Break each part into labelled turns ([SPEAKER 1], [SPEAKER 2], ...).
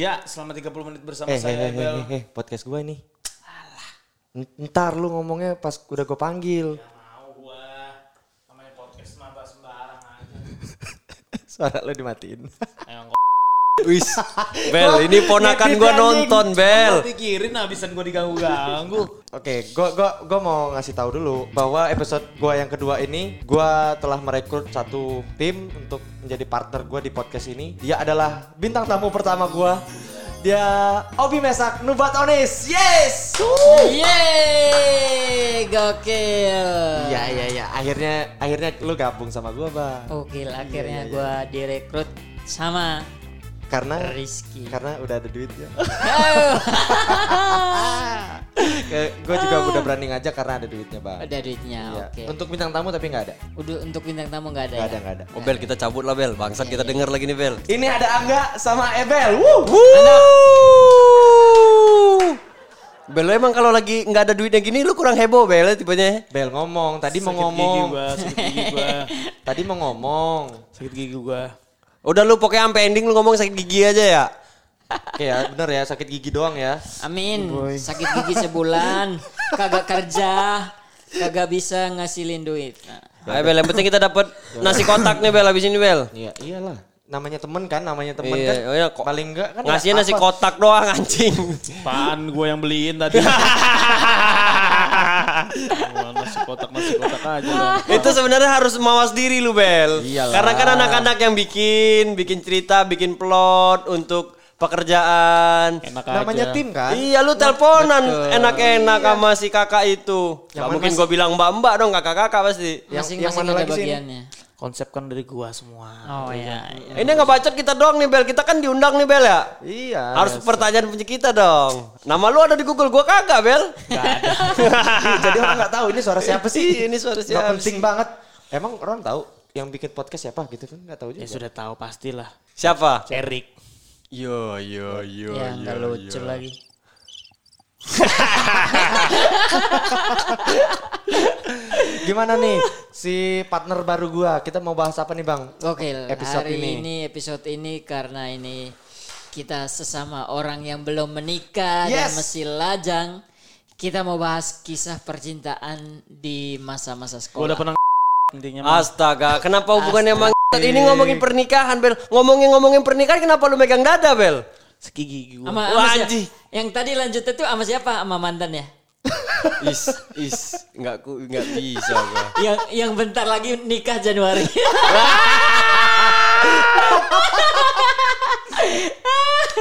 [SPEAKER 1] Ya, selama 30 menit bersama
[SPEAKER 2] Eh, eh,
[SPEAKER 1] saya
[SPEAKER 2] eh,
[SPEAKER 1] Bel.
[SPEAKER 2] eh, eh, podcast gue ini. N- Ntar lu ngomongnya pas udah gue panggil.
[SPEAKER 1] Mau gua namanya podcast mata sembarang aja.
[SPEAKER 2] Suara lu dimatiin.
[SPEAKER 1] Ayo
[SPEAKER 3] Wis. Bel, ini ponakan gua nonton, Bel.
[SPEAKER 1] Gua pikirin habisan gua diganggu-ganggu.
[SPEAKER 2] Oke, gua gua gua mau ngasih tahu dulu bahwa episode gua yang kedua ini gua telah merekrut satu tim untuk menjadi partner gua di podcast ini. Dia adalah bintang tamu pertama gua. Dia Obi Mesak Nubat Onis. Yes!
[SPEAKER 4] Yeay, gokil.
[SPEAKER 2] Iya iya iya, akhirnya akhirnya lu gabung sama gua, Bang.
[SPEAKER 4] Gokil, akhirnya gua direkrut sama
[SPEAKER 2] Karena
[SPEAKER 4] Rizky.
[SPEAKER 2] karena udah ada duitnya.
[SPEAKER 4] Oh,
[SPEAKER 2] gue juga udah berani ngajak karena ada duitnya, Bang.
[SPEAKER 4] Ada duitnya,
[SPEAKER 2] Iya.
[SPEAKER 4] oke.
[SPEAKER 2] Untuk bintang tamu tapi nggak ada.
[SPEAKER 4] Udah untuk bintang tamu nggak ada
[SPEAKER 2] Nggak
[SPEAKER 4] ya?
[SPEAKER 2] ada, nggak ada.
[SPEAKER 3] Oh Bel, kita cabut lah Bel. Bangsat kita denger lagi nih Bel.
[SPEAKER 2] Ini ada Angga sama Ebel. Wuh.
[SPEAKER 3] Bel, emang kalau lagi nggak ada duitnya gini lu kurang heboh Bel tipenya.
[SPEAKER 2] Bel ngomong, tadi mau
[SPEAKER 1] Sakit gigi
[SPEAKER 2] ngomong.
[SPEAKER 1] gua, sakit gigi gua.
[SPEAKER 2] Tadi mau ngomong.
[SPEAKER 1] Sakit gigi gua.
[SPEAKER 3] Udah lu pokoknya sampai ending lu ngomong sakit gigi aja ya.
[SPEAKER 2] Oke ya, bener ya sakit gigi doang ya.
[SPEAKER 4] Amin. Sakit gigi sebulan, kagak kerja, kagak bisa ngasilin duit. Nah,
[SPEAKER 3] Ayo Bel, yang penting kita dapat nasi kotak nih Bel habis ini Bel.
[SPEAKER 2] Iya, iyalah. Namanya temen kan, namanya temen
[SPEAKER 3] Iya,
[SPEAKER 2] kan.
[SPEAKER 3] oh iya, kok-
[SPEAKER 2] Paling enggak kan
[SPEAKER 3] Ngasihnya nasi kotak doang anjing.
[SPEAKER 1] Apaan gua yang beliin tadi. Wah, nasi kotak nasi kotak aja lah.
[SPEAKER 3] Itu sebenarnya harus mawas diri lu Bel.
[SPEAKER 2] Iyalah.
[SPEAKER 3] Karena kan anak-anak yang bikin, bikin cerita, bikin plot untuk pekerjaan.
[SPEAKER 1] Enak
[SPEAKER 2] Namanya
[SPEAKER 1] aja.
[SPEAKER 2] tim kan.
[SPEAKER 3] Iya lu teleponan enak-enak sama si kakak itu.
[SPEAKER 2] Yang
[SPEAKER 3] mungkin gue bilang mbak-mbak dong kakak-kakak pasti.
[SPEAKER 2] Yang- yang
[SPEAKER 4] Masing-masing
[SPEAKER 2] mana lagi sih.
[SPEAKER 1] Konsep kan dari gua semua.
[SPEAKER 4] Oh iya.
[SPEAKER 3] Ini nggak bacot kita doang nih Bel. Kita kan diundang nih Bel ya.
[SPEAKER 2] Iya.
[SPEAKER 3] Harus pertanyaan punya kita dong. Nama lu ada di Google, gua kagak Bel.
[SPEAKER 1] Gak ada.
[SPEAKER 2] Jadi orang nggak tahu ini suara siapa sih.
[SPEAKER 3] Iya, ini suara siapa
[SPEAKER 2] penting banget. Emang orang tahu yang bikin podcast siapa gitu kan? Nggak tahu juga.
[SPEAKER 1] Ya sudah tahu pastilah.
[SPEAKER 3] Siapa?
[SPEAKER 1] Erik.
[SPEAKER 3] Yo yo yo.
[SPEAKER 4] Ya nggak lucu lagi.
[SPEAKER 2] Gimana nih si partner baru gua? Kita mau bahas apa nih bang?
[SPEAKER 4] Gokil.
[SPEAKER 2] Episode
[SPEAKER 4] Hari
[SPEAKER 2] ini.
[SPEAKER 4] ini. episode ini karena ini kita sesama orang yang belum menikah dan
[SPEAKER 2] Yes.
[SPEAKER 4] masih lajang. Kita mau bahas kisah percintaan di masa-masa
[SPEAKER 1] Gua
[SPEAKER 4] sekolah.
[SPEAKER 1] udah pernah intinya.
[SPEAKER 3] Astaga, kenapa hubungannya emang ini ngomongin pernikahan Bel? Ngomongin ngomongin pernikahan kenapa lu megang dada Bel?
[SPEAKER 1] Sakit gigi gua.
[SPEAKER 4] Sama,
[SPEAKER 3] Wah, anjing.
[SPEAKER 4] yang tadi lanjutnya tuh sama siapa? Sama mantan ya?
[SPEAKER 3] Is is nggak ku nggak bisa gua.
[SPEAKER 4] yang yang bentar lagi nikah Januari.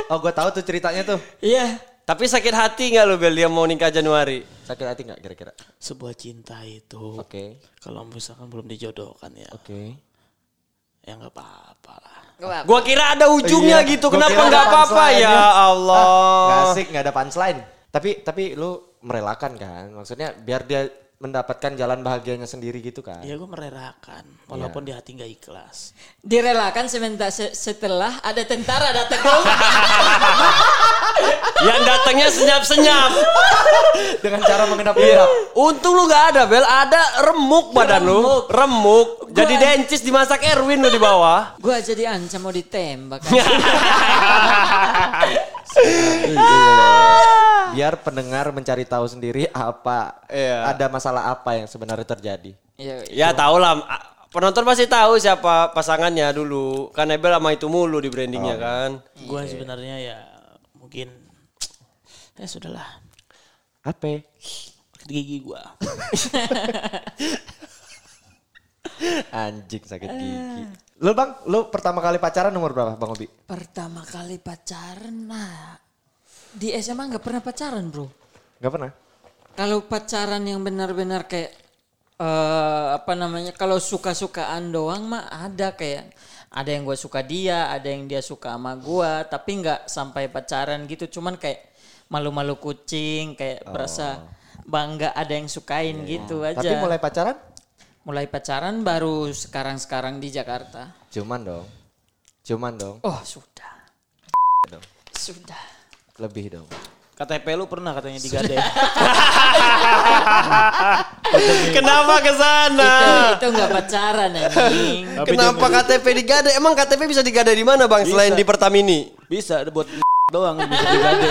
[SPEAKER 2] Oh gua tahu tuh ceritanya tuh.
[SPEAKER 4] Iya.
[SPEAKER 3] Tapi sakit hati nggak lu Bel dia mau nikah Januari?
[SPEAKER 2] Sakit hati nggak kira-kira?
[SPEAKER 1] Sebuah cinta itu.
[SPEAKER 2] Oke.
[SPEAKER 1] Kalau misalkan belum dijodohkan ya.
[SPEAKER 2] Oke.
[SPEAKER 1] Ya nggak apa-apa lah.
[SPEAKER 3] Gua kira ada ujungnya
[SPEAKER 2] Iya,
[SPEAKER 3] gitu.
[SPEAKER 2] gua
[SPEAKER 3] Kenapa nggak apa-apa ya
[SPEAKER 2] Nggak
[SPEAKER 3] Allah?
[SPEAKER 2] asik, nggak ada punchline. Tapi tapi lu merelakan kan? Maksudnya biar dia mendapatkan jalan bahagianya sendiri gitu kan?
[SPEAKER 1] Ya gue merelakan. Walaupun di hati nggak ikhlas.
[SPEAKER 4] Direlakan sementara se- setelah ada tentara datang.
[SPEAKER 3] Yang datangnya senyap-senyap.
[SPEAKER 2] Dengan cara mengendap-endap.
[SPEAKER 3] Untung lu nggak ada Bel. Ada remuk badan lu. Remuk. Jadi dencis dimasak Erwin lu di bawah.
[SPEAKER 4] Gua jadi ancam mau ditembak.
[SPEAKER 2] Biar pendengar mencari tahu sendiri apa
[SPEAKER 3] Iya.
[SPEAKER 2] ada masalah apa yang sebenarnya terjadi.
[SPEAKER 4] Iya,
[SPEAKER 3] Ya tau lah. A- Penonton pasti tahu siapa pasangannya dulu. Kan Ebel sama itu mulu di brandingnya kan.
[SPEAKER 1] Gue sebenarnya ya mungkin ya sudahlah.
[SPEAKER 2] Apa?
[SPEAKER 1] Sakit gigi gua.
[SPEAKER 2] Anjing sakit gigi. Lu bang, lu pertama kali pacaran umur berapa bang Obi?
[SPEAKER 4] Pertama kali pacaran nah di SMA nggak pernah pacaran bro.
[SPEAKER 2] Gak pernah?
[SPEAKER 4] Kalau pacaran yang benar-benar kayak eh apa namanya kalau suka-sukaan doang mah ada kayak ada yang gue suka dia, ada yang dia suka sama gua, tapi nggak sampai pacaran gitu. Cuman kayak malu-malu kucing, kayak berasa bangga ada yang sukain gitu aja.
[SPEAKER 2] Tapi mulai pacaran?
[SPEAKER 4] mulai pacaran baru sekarang-sekarang di Jakarta.
[SPEAKER 2] Cuman dong. Cuman dong.
[SPEAKER 4] Oh sudah,
[SPEAKER 2] dong.
[SPEAKER 4] sudah.
[SPEAKER 2] Lebih dong.
[SPEAKER 1] KTP lu pernah katanya digade.
[SPEAKER 3] Kenapa ke sana?
[SPEAKER 4] Itu itu nggak pacaran anjing.
[SPEAKER 3] Kenapa KTP digade? Emang KTP bisa digade di mana bang? Selain di Pertamini?
[SPEAKER 1] Bisa buat
[SPEAKER 5] doang bisa digade.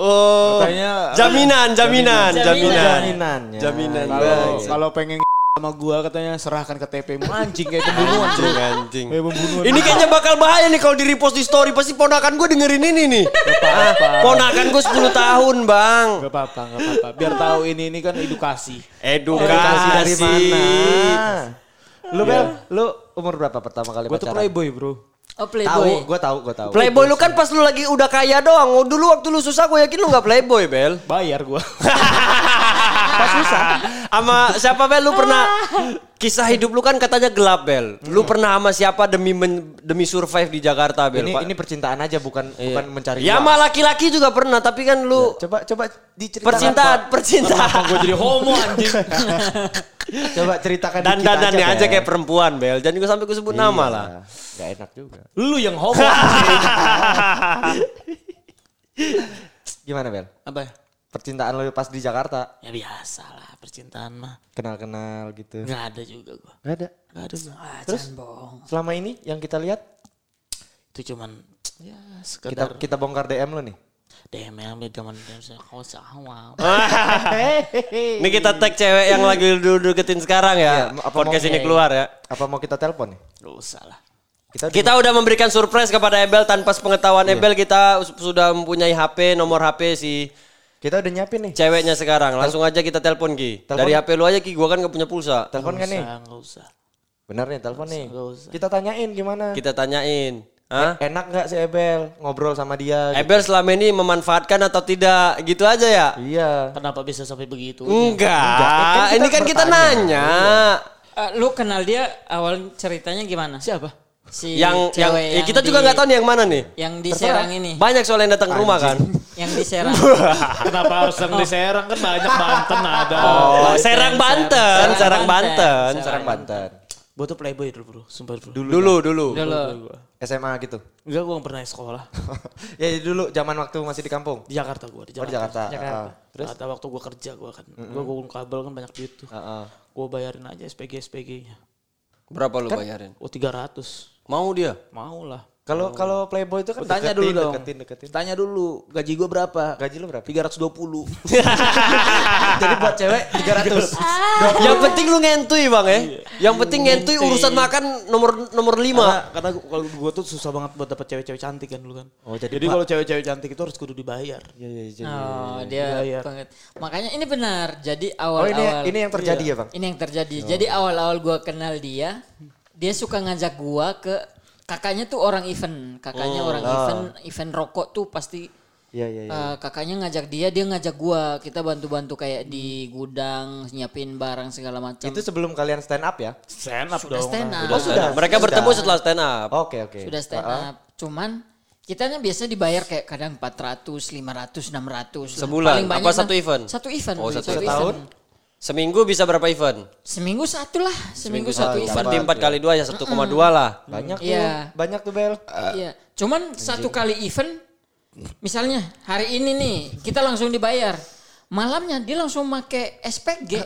[SPEAKER 3] Oh.
[SPEAKER 5] Katanya
[SPEAKER 3] Jaminan, jaminan,
[SPEAKER 4] Jaminan.
[SPEAKER 3] jaminan.
[SPEAKER 2] Jaminannya.
[SPEAKER 3] Jaminan.
[SPEAKER 5] kalau
[SPEAKER 3] Baik.
[SPEAKER 5] kalau pengen sama gua katanya serahkan ke TP anjing kayak pembunuhan bro.
[SPEAKER 3] Anjing, anjing.
[SPEAKER 5] Kayak pembunuhan.
[SPEAKER 3] Ini kayaknya bakal bahaya nih kalau di repost di story pasti ponakan gue dengerin ini nih.
[SPEAKER 5] apa-apa.
[SPEAKER 3] Ponakan gue 10 tahun, Bang.
[SPEAKER 5] Gak apa-apa, gak apa-apa. Biar tahu ini ini kan edukasi.
[SPEAKER 3] Edukasi,
[SPEAKER 2] Edukasi dari mana? Lu Bel, lu umur berapa pertama kali
[SPEAKER 5] Gue tuh
[SPEAKER 2] pacaran?
[SPEAKER 5] playboy bro.
[SPEAKER 4] Oh
[SPEAKER 2] Tahu,
[SPEAKER 4] playboy.
[SPEAKER 2] gue tahu, gue tahu.
[SPEAKER 3] Playboy lu kan pas lu lagi udah kaya doang. Oh, Dulu waktu lu susah gue yakin lu gak playboy, Bel.
[SPEAKER 5] Bayar gua.
[SPEAKER 3] Pas susah. Sama siapa, Bel? Lu pernah kisah hidup lu kan katanya gelap, Bel. Lu pernah sama siapa demi men- demi survive di Jakarta, Bel?
[SPEAKER 2] Ini
[SPEAKER 3] Pak?
[SPEAKER 2] ini percintaan aja bukan bukan mencari
[SPEAKER 3] Ya sama laki-laki juga pernah, tapi kan lu
[SPEAKER 2] Coba coba diceritakan.
[SPEAKER 3] percintaan,
[SPEAKER 2] Pak.
[SPEAKER 3] percintaan.
[SPEAKER 5] gue jadi homo anjing.
[SPEAKER 2] Coba ceritakan
[SPEAKER 3] Dan dandannya
[SPEAKER 2] Bel.
[SPEAKER 3] aja kayak perempuan, Bel. Jangan gue sampai gue sebut nama
[SPEAKER 2] Iya,
[SPEAKER 3] lah.
[SPEAKER 2] Gak enak juga.
[SPEAKER 5] Lu yang homo.
[SPEAKER 2] Gimana Bel?
[SPEAKER 5] Apa ya?
[SPEAKER 2] Percintaan lu pas di Jakarta?
[SPEAKER 1] Ya biasa lah percintaan mah.
[SPEAKER 2] Kenal-kenal gitu.
[SPEAKER 1] Nggak ada juga gua.
[SPEAKER 2] Gak ada.
[SPEAKER 1] Nggak ada gua.
[SPEAKER 4] Ah,
[SPEAKER 2] Terus?
[SPEAKER 4] bohong.
[SPEAKER 2] Selama ini yang kita lihat,
[SPEAKER 1] Itu cuman ya
[SPEAKER 2] kita
[SPEAKER 1] sekedar
[SPEAKER 2] kita bongkar DM lu nih.
[SPEAKER 1] DM yang beda zaman DM saya kau sama.
[SPEAKER 3] Ini kita tag cewek yang lagi duduk deketin sekarang ya.
[SPEAKER 2] Iya, apa
[SPEAKER 3] Podcast
[SPEAKER 2] mau-
[SPEAKER 3] ini keluar ya.
[SPEAKER 2] Apa mau kita telepon nih?
[SPEAKER 1] Gak usah lah.
[SPEAKER 2] Kita,
[SPEAKER 3] Kita udah memberikan surprise kepada Ebel tanpa sepengetahuan Ebel kita sudah mempunyai HP, nomor HP si
[SPEAKER 2] kita udah nyiapin nih.
[SPEAKER 3] ceweknya sekarang. Langsung aja kita telepon Ki.
[SPEAKER 2] Telepon.
[SPEAKER 3] Dari HP lu aja Ki, gua kan gak punya pulsa.
[SPEAKER 2] Telepon kan nih?
[SPEAKER 1] Usah, nggak usah.
[SPEAKER 2] Bener nih, telepon nih.
[SPEAKER 1] Usah.
[SPEAKER 2] Kita tanyain gimana.
[SPEAKER 3] Kita tanyain. Hah?
[SPEAKER 2] Enak nggak si Ebel ngobrol sama dia? gitu.
[SPEAKER 3] Ebel selama ini memanfaatkan atau tidak? Gitu aja ya?
[SPEAKER 2] Iya.
[SPEAKER 1] Kenapa bisa sampai begitu?
[SPEAKER 3] Enggak,
[SPEAKER 2] Enggak, kan
[SPEAKER 3] ini kan kita
[SPEAKER 2] bertanya.
[SPEAKER 3] nanya.
[SPEAKER 4] Eh, lu kenal dia awal ceritanya gimana?
[SPEAKER 1] Siapa?
[SPEAKER 4] Si
[SPEAKER 3] yang yang
[SPEAKER 4] cewek
[SPEAKER 3] eh, kita juga nggak tahu nih yang mana nih.
[SPEAKER 4] Yang di Serang ini.
[SPEAKER 3] Banyak soal yang datang ke rumah kan.
[SPEAKER 4] Yang di Serang.
[SPEAKER 5] Kenapa harus yang di Serang kan banyak Banten ada.
[SPEAKER 3] Oh, Serang Banten,
[SPEAKER 4] Serang
[SPEAKER 3] Serang
[SPEAKER 4] Banten.
[SPEAKER 3] Banten.
[SPEAKER 2] Serang Banten.
[SPEAKER 1] Gue tuh playboy dulu bro, sumpah bro.
[SPEAKER 3] Dulu dulu.
[SPEAKER 4] Dulu.
[SPEAKER 2] SMA gitu.
[SPEAKER 1] Enggak, gue pernah sekolah.
[SPEAKER 2] ya dulu zaman waktu masih di kampung.
[SPEAKER 1] Di Jakarta gue, di
[SPEAKER 2] Oh di
[SPEAKER 1] Jakarta.
[SPEAKER 2] Jakarta. Ah,
[SPEAKER 1] Terus? Jakarta waktu gue kerja gue kan. Gue gulung kabel kan banyak duit tuh.
[SPEAKER 2] ah, ah.
[SPEAKER 1] Gue bayarin aja SPG SPG-nya.
[SPEAKER 3] Berapa lu bayarin?
[SPEAKER 1] Oh 300.
[SPEAKER 3] Mau dia?
[SPEAKER 1] Mau lah.
[SPEAKER 2] Kalau kalau Playboy itu kan
[SPEAKER 5] Tanya
[SPEAKER 2] deketin,
[SPEAKER 5] dulu dong.
[SPEAKER 2] Deketin, deketin.
[SPEAKER 5] Tanya dulu gaji gue berapa?
[SPEAKER 2] Gaji lu berapa?
[SPEAKER 5] 320.
[SPEAKER 2] Jadi buat cewek 300.
[SPEAKER 3] Yang penting lu ngentui bang ya. Yang penting ngentui urusan makan nomor nomor
[SPEAKER 1] Karena,
[SPEAKER 3] lima.
[SPEAKER 1] karena gua- kalau gue tuh susah banget buat dapet cewek-cewek cantik kan dulu kan.
[SPEAKER 2] Oh, jadi
[SPEAKER 1] Jadi kalau cewek-cewek cantik itu harus kudu dibayar.
[SPEAKER 2] Iya iya iya.
[SPEAKER 4] Oh, dia
[SPEAKER 1] Bayar.
[SPEAKER 4] banget. Makanya ini benar. Jadi
[SPEAKER 2] Oh ini
[SPEAKER 4] awal-awal
[SPEAKER 2] ini yang terjadi ya bang?
[SPEAKER 4] Ini yang terjadi. Jadi awal-awal gua kenal dia, dia suka ngajak gua ke kakaknya tuh orang event. Kakaknya orang event, event rokok tuh pasti
[SPEAKER 2] Iya iya iya.
[SPEAKER 4] eh, kakaknya ngajak dia, dia ngajak gua. Kita bantu-bantu kayak di gudang, nyiapin barang segala macam.
[SPEAKER 2] Itu sebelum kalian stand up ya?
[SPEAKER 1] Stand up
[SPEAKER 4] Sudah
[SPEAKER 1] dong.
[SPEAKER 4] stand up.
[SPEAKER 2] Oh sudah.
[SPEAKER 3] Mereka bertemu setelah stand up.
[SPEAKER 2] Oke oke.
[SPEAKER 4] Sudah stand up. Cuman kitanya biasa dibayar kayak kadang 400, 500, 600. lah.
[SPEAKER 3] Sebulan?
[SPEAKER 4] Paling banyak
[SPEAKER 3] Apa
[SPEAKER 4] kan
[SPEAKER 3] satu event?
[SPEAKER 4] Satu event.
[SPEAKER 3] Oh, satu
[SPEAKER 2] Setahun?
[SPEAKER 3] Seminggu bisa berapa event?
[SPEAKER 4] Seminggu satu lah, seminggu, satu event.
[SPEAKER 3] Berarti empat kali dua ya 1,2 lah.
[SPEAKER 2] Banyak tuh.
[SPEAKER 4] Iya.
[SPEAKER 2] Banyak tuh Bel.
[SPEAKER 4] Iya. Cuman satu kali event, misalnya hari ini nih kita langsung dibayar, malamnya dia langsung make SPG.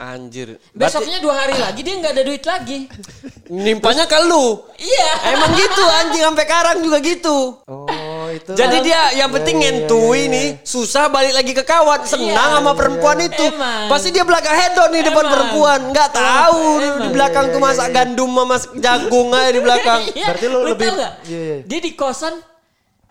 [SPEAKER 3] Anjir.
[SPEAKER 4] Besoknya dua hari lagi dia nggak ada duit lagi.
[SPEAKER 3] Nimpanya ke lu.
[SPEAKER 4] Iya.
[SPEAKER 3] Emang gitu anjing sampai karang juga gitu.
[SPEAKER 2] Oh itu.
[SPEAKER 3] Jadi dia yang penting ngentui nih, susah balik lagi ke kawan, senang sama perempuan itu.
[SPEAKER 4] Emang.
[SPEAKER 3] Pasti dia belakang hedon nih depan
[SPEAKER 4] Emang.
[SPEAKER 3] perempuan, nggak tahu di belakang tuh masak gandum sama masak jagung aja di belakang.
[SPEAKER 4] Iya.
[SPEAKER 2] Berarti lu lebih-? Iya, iya.
[SPEAKER 4] Dia di kosan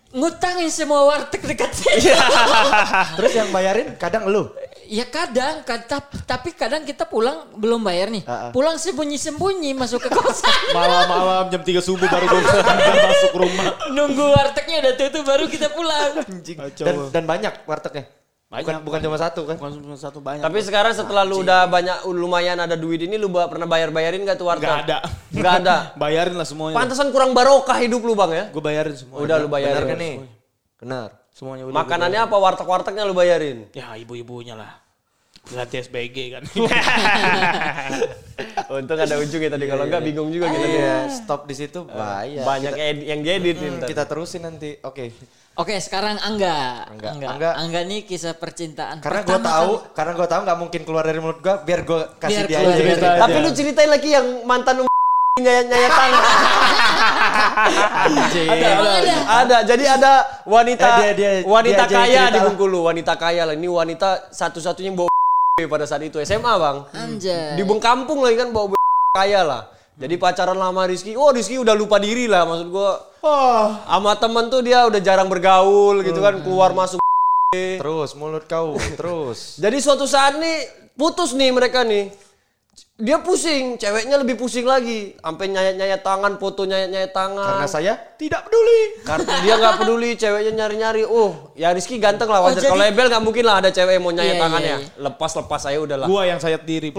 [SPEAKER 4] ngutangin semua warteg dekat sini.
[SPEAKER 2] Terus yang bayarin kadang lu.
[SPEAKER 4] Ya kadang, kad- tap- tapi kadang kita pulang belum bayar nih. Pulang sembunyi-sembunyi masuk ke kosan.
[SPEAKER 5] Malam-malam jam 3 subuh baru masuk rumah.
[SPEAKER 4] Nunggu wartegnya udah tutup baru kita pulang.
[SPEAKER 2] Dan dan banyak wartegnya. Bukan
[SPEAKER 1] Banyak.
[SPEAKER 2] bukan cuma satu kan?
[SPEAKER 1] Bukan cuma satu banyak.
[SPEAKER 3] Tapi sekarang setelah lu udah banyak lumayan ada duit ini lu pernah bayar-bayarin gak tuh warteg?
[SPEAKER 5] Gak ada.
[SPEAKER 3] Gak ada.
[SPEAKER 5] Bayarin lah semuanya.
[SPEAKER 3] Pantesan kurang barokah hidup lu bang ya?
[SPEAKER 5] Gue bayarin semua.
[SPEAKER 3] Udah lu
[SPEAKER 2] Benar
[SPEAKER 3] bayarin.
[SPEAKER 2] kan nih? Benar.
[SPEAKER 1] Semuanya udah.
[SPEAKER 3] Makanannya apa warteg-wartegnya lu bayarin?
[SPEAKER 1] Ya ibu-ibunya lah. Ganti SPG kan.
[SPEAKER 3] Untung ada ujungnya tadi kalau enggak bingung juga kita.
[SPEAKER 2] Iya, stop di situ bahaya.
[SPEAKER 3] Banyak yang diedit nih ntar.
[SPEAKER 2] Kita terusin nanti. Oke.
[SPEAKER 4] Oke, sekarang Angga.
[SPEAKER 2] Angga.
[SPEAKER 4] Angga.
[SPEAKER 2] Angga.
[SPEAKER 4] Angga nih kisah percintaan.
[SPEAKER 2] Karena gue tahu, karena gue tahu nggak mungkin keluar dari mulut gue, biar gue kasih
[SPEAKER 4] Biar
[SPEAKER 2] dia
[SPEAKER 4] keluar
[SPEAKER 2] aja.
[SPEAKER 3] Tapi lu ceritain lagi yang mantan lu nyayat-nyayat tangan. ada,
[SPEAKER 4] ada?
[SPEAKER 3] ada. Jadi ada wanita
[SPEAKER 2] Eh, dia- dia-
[SPEAKER 3] wanita
[SPEAKER 2] dia
[SPEAKER 3] kaya di. Bengkulu, wanita kaya lah. Ini wanita satu-satunya bawa pada saat itu SMA, Bang.
[SPEAKER 4] Anjay.
[SPEAKER 3] Di Beng Kampung lagi kan bawa kaya lah. Jadi pacaran lama Rizky, oh Rizky udah lupa diri lah maksud gua. Sama temen tuh dia udah jarang bergaul gitu kan, keluar masuk.
[SPEAKER 2] Terus mulut kau, terus.
[SPEAKER 3] Jadi suatu saat nih putus nih mereka nih. Dia pusing, ceweknya lebih pusing lagi. Sampai nyayat-nyayat tangan, foto nyayat-nyayat tangan.
[SPEAKER 2] Karena saya tidak peduli.
[SPEAKER 3] Karena dia nggak peduli, ceweknya nyari-nyari. Oh, ya Rizky ganteng lah wajar.
[SPEAKER 4] jadi-
[SPEAKER 3] Kalau Ebel nggak mungkin lah ada cewek yang mau nyayat
[SPEAKER 4] Iya,
[SPEAKER 3] tangannya.
[SPEAKER 4] iya,
[SPEAKER 3] Lepas-lepas saya udah lah.
[SPEAKER 5] Gua yang sayat diri.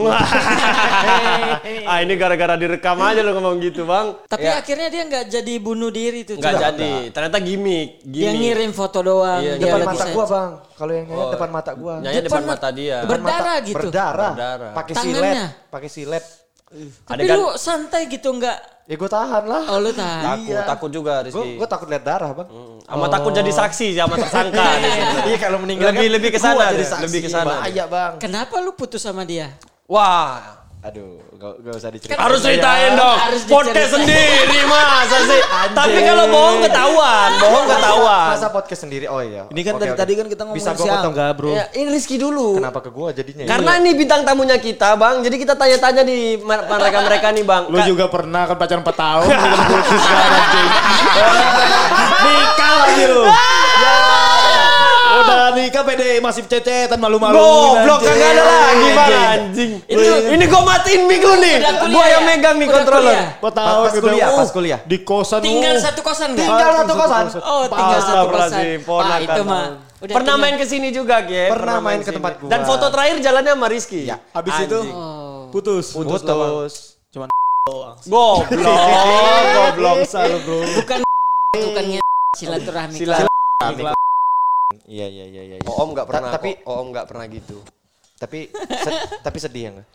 [SPEAKER 3] ah ini gara-gara direkam aja lo ngomong gitu bang.
[SPEAKER 4] Tapi
[SPEAKER 3] Ya,
[SPEAKER 4] akhirnya dia nggak jadi bunuh diri tuh.
[SPEAKER 3] nggak jadi. Ternyata gimmick.
[SPEAKER 4] Dia
[SPEAKER 3] gimmick.
[SPEAKER 4] ngirim foto doang.
[SPEAKER 3] Iya,
[SPEAKER 4] dia
[SPEAKER 2] Depan mata
[SPEAKER 4] saya-
[SPEAKER 2] gua, Bang. Kalau yang nyayat depan mata gua.
[SPEAKER 3] Nyayat depan
[SPEAKER 4] Depan
[SPEAKER 3] mata dia.
[SPEAKER 4] Ber- Berdarah
[SPEAKER 2] Mata-
[SPEAKER 4] gitu?
[SPEAKER 2] Berdarah.
[SPEAKER 3] Berdarah.
[SPEAKER 2] Pakai silet, pakai silet.
[SPEAKER 4] Tapi
[SPEAKER 3] Adegan-
[SPEAKER 4] lu santai gitu nggak?
[SPEAKER 2] Ya gue tahan lah.
[SPEAKER 4] Oh lu tahan.
[SPEAKER 3] Takut, takut juga Rizky.
[SPEAKER 2] gue takut lihat darah, Bang.
[SPEAKER 3] Sama takut jadi saksi sama tersangka.
[SPEAKER 2] Iya kalau meninggal
[SPEAKER 3] Lebih-
[SPEAKER 2] kan
[SPEAKER 3] lebih ke sana
[SPEAKER 2] gua jadi
[SPEAKER 3] dia,
[SPEAKER 2] saksi.
[SPEAKER 3] lebih ke sana
[SPEAKER 2] Bahaya, Bang.
[SPEAKER 4] Kenapa lu putus sama dia?
[SPEAKER 3] Wah,
[SPEAKER 2] Aduh, gak, gak usah diceritain.
[SPEAKER 3] harus ceritain dong.
[SPEAKER 4] Harus
[SPEAKER 3] Podcast sendiri masa sih. Tapi kalau bohong ketahuan, bohong ketahuan.
[SPEAKER 2] Masa podcast sendiri? Oh iya.
[SPEAKER 5] Ini kan dari tadi kan kita ngomongin
[SPEAKER 2] Bisa gue potong
[SPEAKER 5] Angga, bro.
[SPEAKER 3] Ya, ini Rizky dulu.
[SPEAKER 2] Kenapa ke gua jadinya? ya?
[SPEAKER 3] Karena ini bintang tamunya kita, Bang. Jadi kita tanya-tanya di mereka-mereka nih, Bang.
[SPEAKER 5] Lu
[SPEAKER 3] Ka-
[SPEAKER 5] juga pernah kan pacaran 4 tahun, kan sekarang anjing. Nikah lagi lu. Ya. Udah nikah pede masih cecetan malu-malu.
[SPEAKER 3] Goblok kagak ada lagi, Bang. Anjing. Itu ini gua matiin mic lu nih. Gua yang
[SPEAKER 4] ya?
[SPEAKER 3] megang nih controller.
[SPEAKER 4] kuliah?
[SPEAKER 5] Empat tahun
[SPEAKER 2] Pas kuliah,
[SPEAKER 5] Uh,
[SPEAKER 2] pas kuliah.
[SPEAKER 5] Di kosan.
[SPEAKER 4] Tinggal
[SPEAKER 5] uh.
[SPEAKER 4] satu kosan nggak?
[SPEAKER 2] Tinggal satu kosan.
[SPEAKER 4] Oh tinggal satu kosan.
[SPEAKER 3] Ponakan.
[SPEAKER 4] itu mah. Udah
[SPEAKER 3] Pernah
[SPEAKER 4] tinggal-
[SPEAKER 3] main ke sini juga, Ge.
[SPEAKER 2] Pernah main ke tempat gua.
[SPEAKER 3] Dan foto terakhir jalannya sama Rizky.
[SPEAKER 2] Ya.
[SPEAKER 5] Habis itu
[SPEAKER 4] Oh.
[SPEAKER 5] putus.
[SPEAKER 2] Putus.
[SPEAKER 5] Cuman
[SPEAKER 3] Goblok, goblok.
[SPEAKER 5] Selalu bro.
[SPEAKER 4] Bukan bukan nge- silaturahmi.
[SPEAKER 3] Sila-
[SPEAKER 2] Iya iya iya iya.
[SPEAKER 3] Oh, Om nggak
[SPEAKER 2] Ta-
[SPEAKER 3] pernah.
[SPEAKER 2] tapi-
[SPEAKER 3] Tapi oh, Om nggak pernah gitu.
[SPEAKER 2] Tapi se- tapi sedih ya nggak?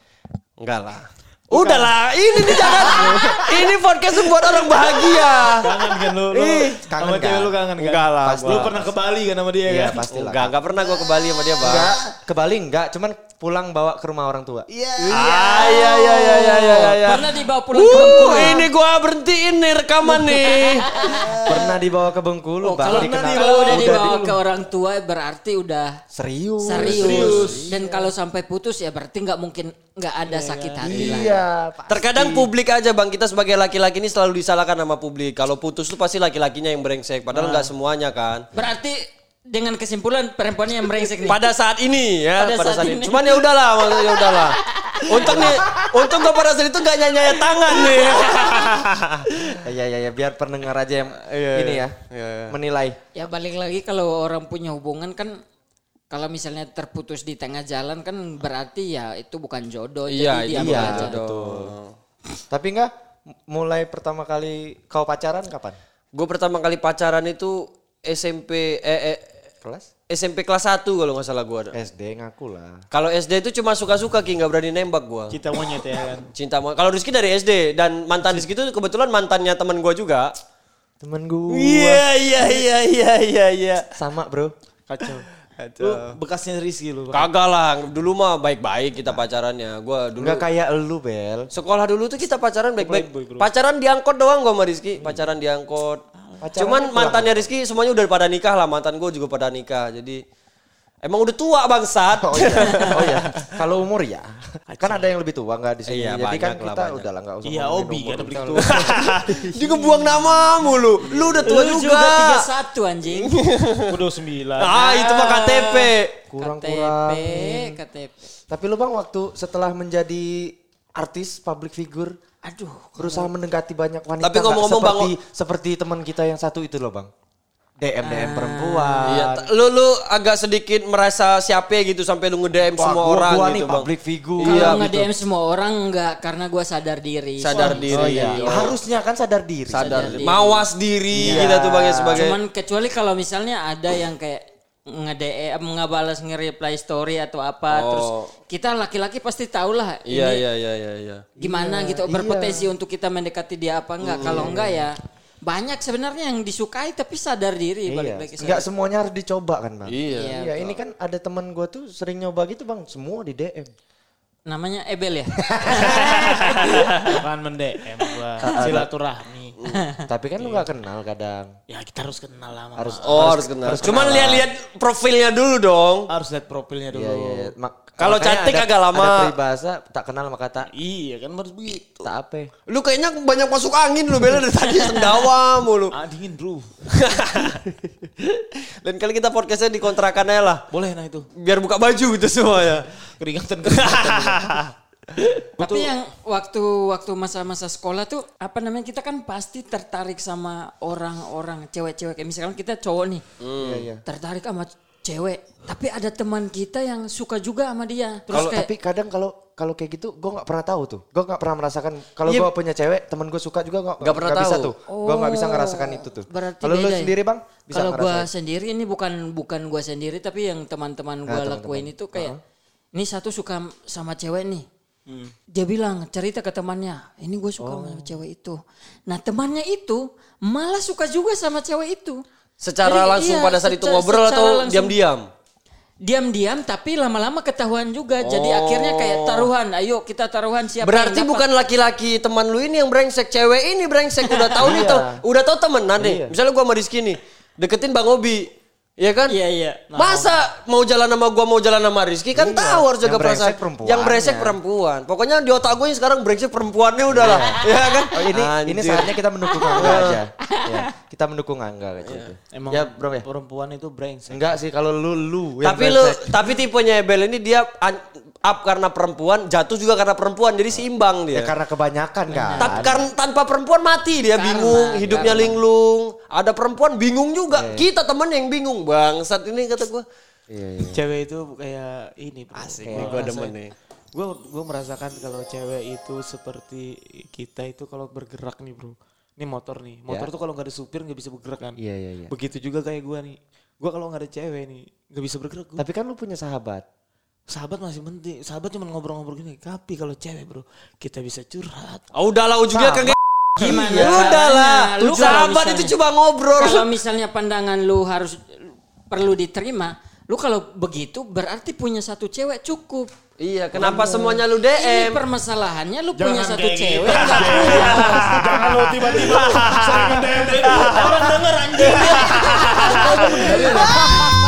[SPEAKER 3] Enggak lah. Udahlah, ini nih jangan. ini podcast buat orang bahagia.
[SPEAKER 5] Kangen kan lu? lu
[SPEAKER 2] Ih,
[SPEAKER 5] sama
[SPEAKER 2] kangen
[SPEAKER 5] cewek
[SPEAKER 2] kan?
[SPEAKER 5] lu kangen kan?
[SPEAKER 3] Enggak lah,
[SPEAKER 5] Lu
[SPEAKER 3] gua.
[SPEAKER 5] pernah ke Bali kan sama dia
[SPEAKER 2] Iya
[SPEAKER 5] kan?
[SPEAKER 2] pasti lah.
[SPEAKER 3] Enggak, enggak pernah gua ke Bali sama dia, Bang.
[SPEAKER 2] Enggak, ke Bali enggak, cuman pulang bawa ke rumah orang tua.
[SPEAKER 5] Iya.
[SPEAKER 3] Ah, iya iya iya iya iya iya.
[SPEAKER 4] Pernah dibawa pulang ke
[SPEAKER 3] Uh,
[SPEAKER 4] Bengkulu.
[SPEAKER 3] ini gua berhentiin nih rekaman nih.
[SPEAKER 2] Pernah dibawa ke Bengkulu,
[SPEAKER 4] Oh,
[SPEAKER 2] Bang.
[SPEAKER 4] kalau
[SPEAKER 2] Dikenal-
[SPEAKER 4] kalau udah dibawa
[SPEAKER 2] di-
[SPEAKER 4] ke orang tua berarti udah
[SPEAKER 2] serius.
[SPEAKER 4] serius. Dan kalau sampai putus ya berarti nggak mungkin nggak ada sakit hati lah.
[SPEAKER 2] Iya.
[SPEAKER 3] Terkadang publik aja bang, kita sebagai laki-laki ini selalu disalahkan sama publik. Kalau putus tuh pasti laki-lakinya yang brengsek, padahal nggak semuanya kan.
[SPEAKER 4] Berarti dengan kesimpulan perempuannya yang brengsek nih.
[SPEAKER 3] Pada saat ini ya,
[SPEAKER 4] Pada
[SPEAKER 3] pada,
[SPEAKER 4] saat
[SPEAKER 3] saat, ini.
[SPEAKER 4] ini.
[SPEAKER 3] Cuman ya udahlah, maksudnya ya udahlah. Untung nih, untung gua pada saat itu nggak nyanya tangan nih.
[SPEAKER 2] Iya iya iya, biar pendengar aja yang
[SPEAKER 3] Iya,
[SPEAKER 2] ini
[SPEAKER 3] iya.
[SPEAKER 2] ya
[SPEAKER 3] Iya, iya.
[SPEAKER 2] menilai.
[SPEAKER 4] Ya balik lagi kalau orang punya hubungan kan kalau misalnya terputus di tengah jalan kan berarti ya itu bukan jodoh.
[SPEAKER 3] Iya,
[SPEAKER 4] jadi diambil
[SPEAKER 2] iya,
[SPEAKER 4] aja.
[SPEAKER 3] betul.
[SPEAKER 2] Tapi enggak mulai pertama kali kau pacaran kapan?
[SPEAKER 3] Gue pertama kali pacaran itu SMP eh, eh,
[SPEAKER 2] Kelas?
[SPEAKER 3] SMP kelas 1 kalau nggak salah gue ada.
[SPEAKER 2] SD ngaku lah.
[SPEAKER 3] Kalau SD itu cuma suka-suka Ki, nggak berani nembak gua.
[SPEAKER 5] Cinta monyet ya kan.
[SPEAKER 3] Cinta mo- Kalau Rizky dari SD dan mantan Rizky itu kebetulan mantannya teman gua juga.
[SPEAKER 2] Temen gua
[SPEAKER 3] Iya iya iya iya iya iya.
[SPEAKER 2] sama bro.
[SPEAKER 5] Kacau. Lu bekasnya Rizky lu.
[SPEAKER 3] Kagak lah, dulu mah baik-baik kita pacarannya. Gua dulu
[SPEAKER 2] Enggak kayak elu Bel.
[SPEAKER 3] sekolah dulu tuh kita pacaran baik-baik. Pacaran diangkot doang gua sama Rizky, pacaran diangkot.
[SPEAKER 2] Pacarannya
[SPEAKER 3] Cuman mantannya Rizky semuanya udah pada nikah lah, mantan gua juga pada nikah. Jadi emang udah tua bangsat.
[SPEAKER 2] Oh iya. Oh iya. Kalau umur ya. Kan ada yang lebih tua enggak di sini.
[SPEAKER 3] Iya,
[SPEAKER 2] Jadi kan kita
[SPEAKER 3] banyak.
[SPEAKER 2] udah lah enggak usah
[SPEAKER 5] Iya, Obi kan beli
[SPEAKER 2] Kita
[SPEAKER 5] itu.
[SPEAKER 3] Dia ngebuang namamu lu. Lu udah tua
[SPEAKER 4] Lu
[SPEAKER 3] juga.
[SPEAKER 4] juga 31 anjing.
[SPEAKER 5] Udah sembilan.
[SPEAKER 3] Ah, itu mah KTP.
[SPEAKER 2] kurang-kurang.
[SPEAKER 4] KTP, KTP.
[SPEAKER 2] Tapi lu Bang waktu setelah menjadi artis public figure
[SPEAKER 4] Aduh,
[SPEAKER 2] berusaha mendekati banyak wanita
[SPEAKER 3] Tapi
[SPEAKER 2] nggak?
[SPEAKER 3] ngomong-ngomong, Bang,
[SPEAKER 2] seperti seperti teman kita yang satu itu loh Bang. DM DM
[SPEAKER 4] Ah.
[SPEAKER 2] perempuan.
[SPEAKER 3] Iya, lu lu agak sedikit merasa siapa gitu sampai lu nge-DM
[SPEAKER 2] Wah,
[SPEAKER 3] semua
[SPEAKER 2] gua-
[SPEAKER 3] orang
[SPEAKER 2] gua
[SPEAKER 3] gitu,
[SPEAKER 2] nih
[SPEAKER 3] Bang.
[SPEAKER 2] public figure.
[SPEAKER 4] kalau
[SPEAKER 3] Iya,
[SPEAKER 4] nge DM semua orang enggak karena gua sadar diri.
[SPEAKER 3] Sadar
[SPEAKER 4] Sorry.
[SPEAKER 3] diri.
[SPEAKER 2] Oh iya.
[SPEAKER 3] Oh.
[SPEAKER 2] Harusnya kan sadar diri.
[SPEAKER 3] Sadar,
[SPEAKER 4] Sadar diri.
[SPEAKER 3] mawas diri
[SPEAKER 2] Iya.
[SPEAKER 3] kita tuh Bang ya sebagai
[SPEAKER 4] Cuman kecuali kalau misalnya ada yang kayak nge-DM, ngebalas nge-reply story atau apa
[SPEAKER 3] Oh.
[SPEAKER 4] terus kita laki-laki pasti tahu lah
[SPEAKER 3] Iya
[SPEAKER 4] ini
[SPEAKER 3] iya iya iya iya.
[SPEAKER 4] gimana gitu berpotensi untuk kita mendekati dia apa enggak. Kalau enggak ya banyak sebenarnya yang disukai tapi sadar diri balik
[SPEAKER 2] Iya.
[SPEAKER 4] lagi
[SPEAKER 2] Enggak semuanya harus dicoba kan Bang.
[SPEAKER 3] Iya.
[SPEAKER 4] Iya,
[SPEAKER 2] Iya, ini kan ada teman gua tuh sering nyoba gitu Bang, semua di DM.
[SPEAKER 4] Namanya Ebel ya.
[SPEAKER 5] Bukan mendem gua.
[SPEAKER 1] gua. Silaturahmi.
[SPEAKER 2] Tapi kan lu nggak kenal kadang.
[SPEAKER 1] Ya kita harus kenal lah Mama.
[SPEAKER 2] Harus
[SPEAKER 3] Oh harus kenal. Cuman lihat-lihat profilnya dulu dong.
[SPEAKER 1] harus lihat profilnya dulu.
[SPEAKER 2] Iya iya. iya. Mak-
[SPEAKER 3] Kalau cantik
[SPEAKER 2] ada-
[SPEAKER 3] agak lama.
[SPEAKER 2] Ada peribahasa tak kenal maka tak
[SPEAKER 1] Iya kan harus begitu.
[SPEAKER 2] tak apa.
[SPEAKER 3] Lu kayaknya banyak masuk angin lu Bella dari tadi sendawa mulu.
[SPEAKER 1] Ah dingin bro.
[SPEAKER 3] Lain kali kita podcastnya di kontrakan aja lah.
[SPEAKER 1] Boleh nah itu.
[SPEAKER 3] Biar buka baju gitu semuanya.
[SPEAKER 1] Keringatan.
[SPEAKER 4] Tapi yang waktu waktu masa-masa sekolah tuh apa namanya kita kan pasti tertarik sama orang-orang cewek-cewek kayak misalkan kita cowok nih
[SPEAKER 2] Iya iya.
[SPEAKER 4] tertarik sama cewek tapi ada teman kita yang suka juga sama dia terus
[SPEAKER 2] Kalau
[SPEAKER 4] kayak
[SPEAKER 2] tapi kadang kalau kalau kayak gitu gue nggak pernah tahu tuh. Gue nggak pernah merasakan kalau
[SPEAKER 3] Iya.
[SPEAKER 2] gue punya cewek temen gue suka juga gue
[SPEAKER 3] Nggak pernah
[SPEAKER 2] bisa
[SPEAKER 3] tahu.
[SPEAKER 2] tuh. Gue nggak bisa ngerasakan itu tuh.
[SPEAKER 4] berarti
[SPEAKER 2] Kalau lu
[SPEAKER 4] ya?
[SPEAKER 2] sendiri bang bisa
[SPEAKER 4] kalau gua
[SPEAKER 2] ngerasain.
[SPEAKER 4] sendiri ini bukan bukan gua sendiri tapi yang teman-teman gua
[SPEAKER 2] Ah,
[SPEAKER 4] lakuin itu kayak ini satu suka sama cewek nih dia bilang cerita ke temannya ini gue suka
[SPEAKER 2] Oh.
[SPEAKER 4] sama cewek itu nah temannya itu malah suka juga sama cewek itu
[SPEAKER 3] Secara
[SPEAKER 4] Jadi,
[SPEAKER 3] langsung
[SPEAKER 4] iya,
[SPEAKER 3] pada saat itu ngobrol atau
[SPEAKER 4] langsung.
[SPEAKER 3] diam-diam?
[SPEAKER 4] diam-diam tapi lama-lama ketahuan juga jadi akhirnya kayak taruhan ayo kita taruhan siapa
[SPEAKER 3] Berarti bukan laki-laki teman lu ini yang brengsek, cewek ini brengsek udah tahu nih tau, udah tahu temenan nih. Misalnya gua sama Rizky nih, deketin Bang Obi. Iya kan?
[SPEAKER 4] iya iya
[SPEAKER 3] Masa mau jalan sama gua mau jalan sama Rizky kan tahu harus jaga perasaan. Yang brengsek perempuan. Pokoknya di otak gue sekarang brengsek perempuannya udah lah. Iya kan?
[SPEAKER 2] Oh, ini ini
[SPEAKER 3] Anjir.
[SPEAKER 2] saatnya kita mendukung Angga aja. Ya, kita mendukung Angga kayak gitu.
[SPEAKER 1] Emang
[SPEAKER 2] Ya bro ya.
[SPEAKER 1] perempuan itu brengsek.
[SPEAKER 2] Enggak sih kalau lu lu yang
[SPEAKER 3] Tapi lu
[SPEAKER 2] brengsek.
[SPEAKER 3] tapi tipenya Ebel ini dia an- up karena perempuan, jatuh juga karena perempuan. Jadi seimbang
[SPEAKER 2] ya
[SPEAKER 3] dia.
[SPEAKER 2] karena kebanyakan kan.
[SPEAKER 3] Tapi karena tanpa perempuan mati dia bingung, hidupnya linglung. Ada perempuan bingung juga. Kita temen yang bingung. Bangsat ini kata gua.
[SPEAKER 2] Iya, iya.
[SPEAKER 1] Cewek itu kayak ini bro.
[SPEAKER 3] Asik
[SPEAKER 1] Gua
[SPEAKER 3] nih,
[SPEAKER 1] ngerasain-
[SPEAKER 3] demen nih.
[SPEAKER 1] Gue gue merasakan kalau cewek itu seperti kita itu kalau bergerak nih bro. Ini motor nih. Motor tuh kalau nggak ada supir nggak bisa bergerak kan.
[SPEAKER 2] Iya, iya, iya.
[SPEAKER 1] Begitu juga kayak gue nih. Gue kalau nggak ada cewek nih nggak bisa bergerak. Gua.
[SPEAKER 2] Tapi kan lu punya sahabat.
[SPEAKER 1] Sahabat masih penting. Sahabat cuma ngobrol-ngobrol gini. Tapi kalau cewek bro kita bisa curhat.
[SPEAKER 3] Oh udahlah ujungnya ke
[SPEAKER 4] gimana
[SPEAKER 3] Ya udahlah.
[SPEAKER 4] Lu
[SPEAKER 3] Sahabat
[SPEAKER 4] misalnya-
[SPEAKER 3] itu cuma ngobrol.
[SPEAKER 4] kalau misalnya pandangan lu harus perlu diterima lu kalau begitu berarti punya satu cewek cukup
[SPEAKER 3] Iya, kenapa semuanya lu
[SPEAKER 4] ini
[SPEAKER 3] DM?
[SPEAKER 4] permasalahannya lu
[SPEAKER 5] Jangan
[SPEAKER 4] punya satu
[SPEAKER 5] kayak
[SPEAKER 4] cewek
[SPEAKER 5] gitu.
[SPEAKER 4] nggak punya
[SPEAKER 5] Jangan lo tiba-tiba sering nge-DM.
[SPEAKER 1] Orang denger anjing.